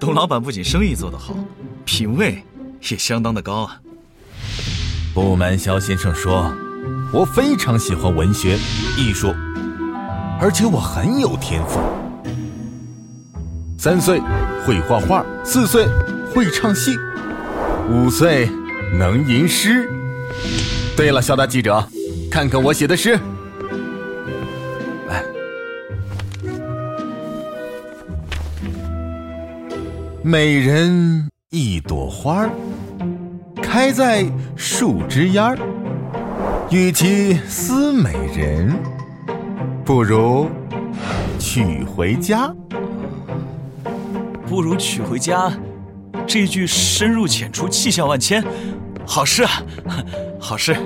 董老板不仅生意做得好，品味也相当的高啊。不瞒肖先生说，我非常喜欢文学艺术，而且我很有天赋。三岁会画画，四岁会唱戏，五岁能吟诗。对了，肖大记者，看看我写的诗。美人一朵花儿，开在树枝丫儿。与其思美人，不如娶回家。不如娶回家，这句深入浅出，气象万千，好诗啊，好诗。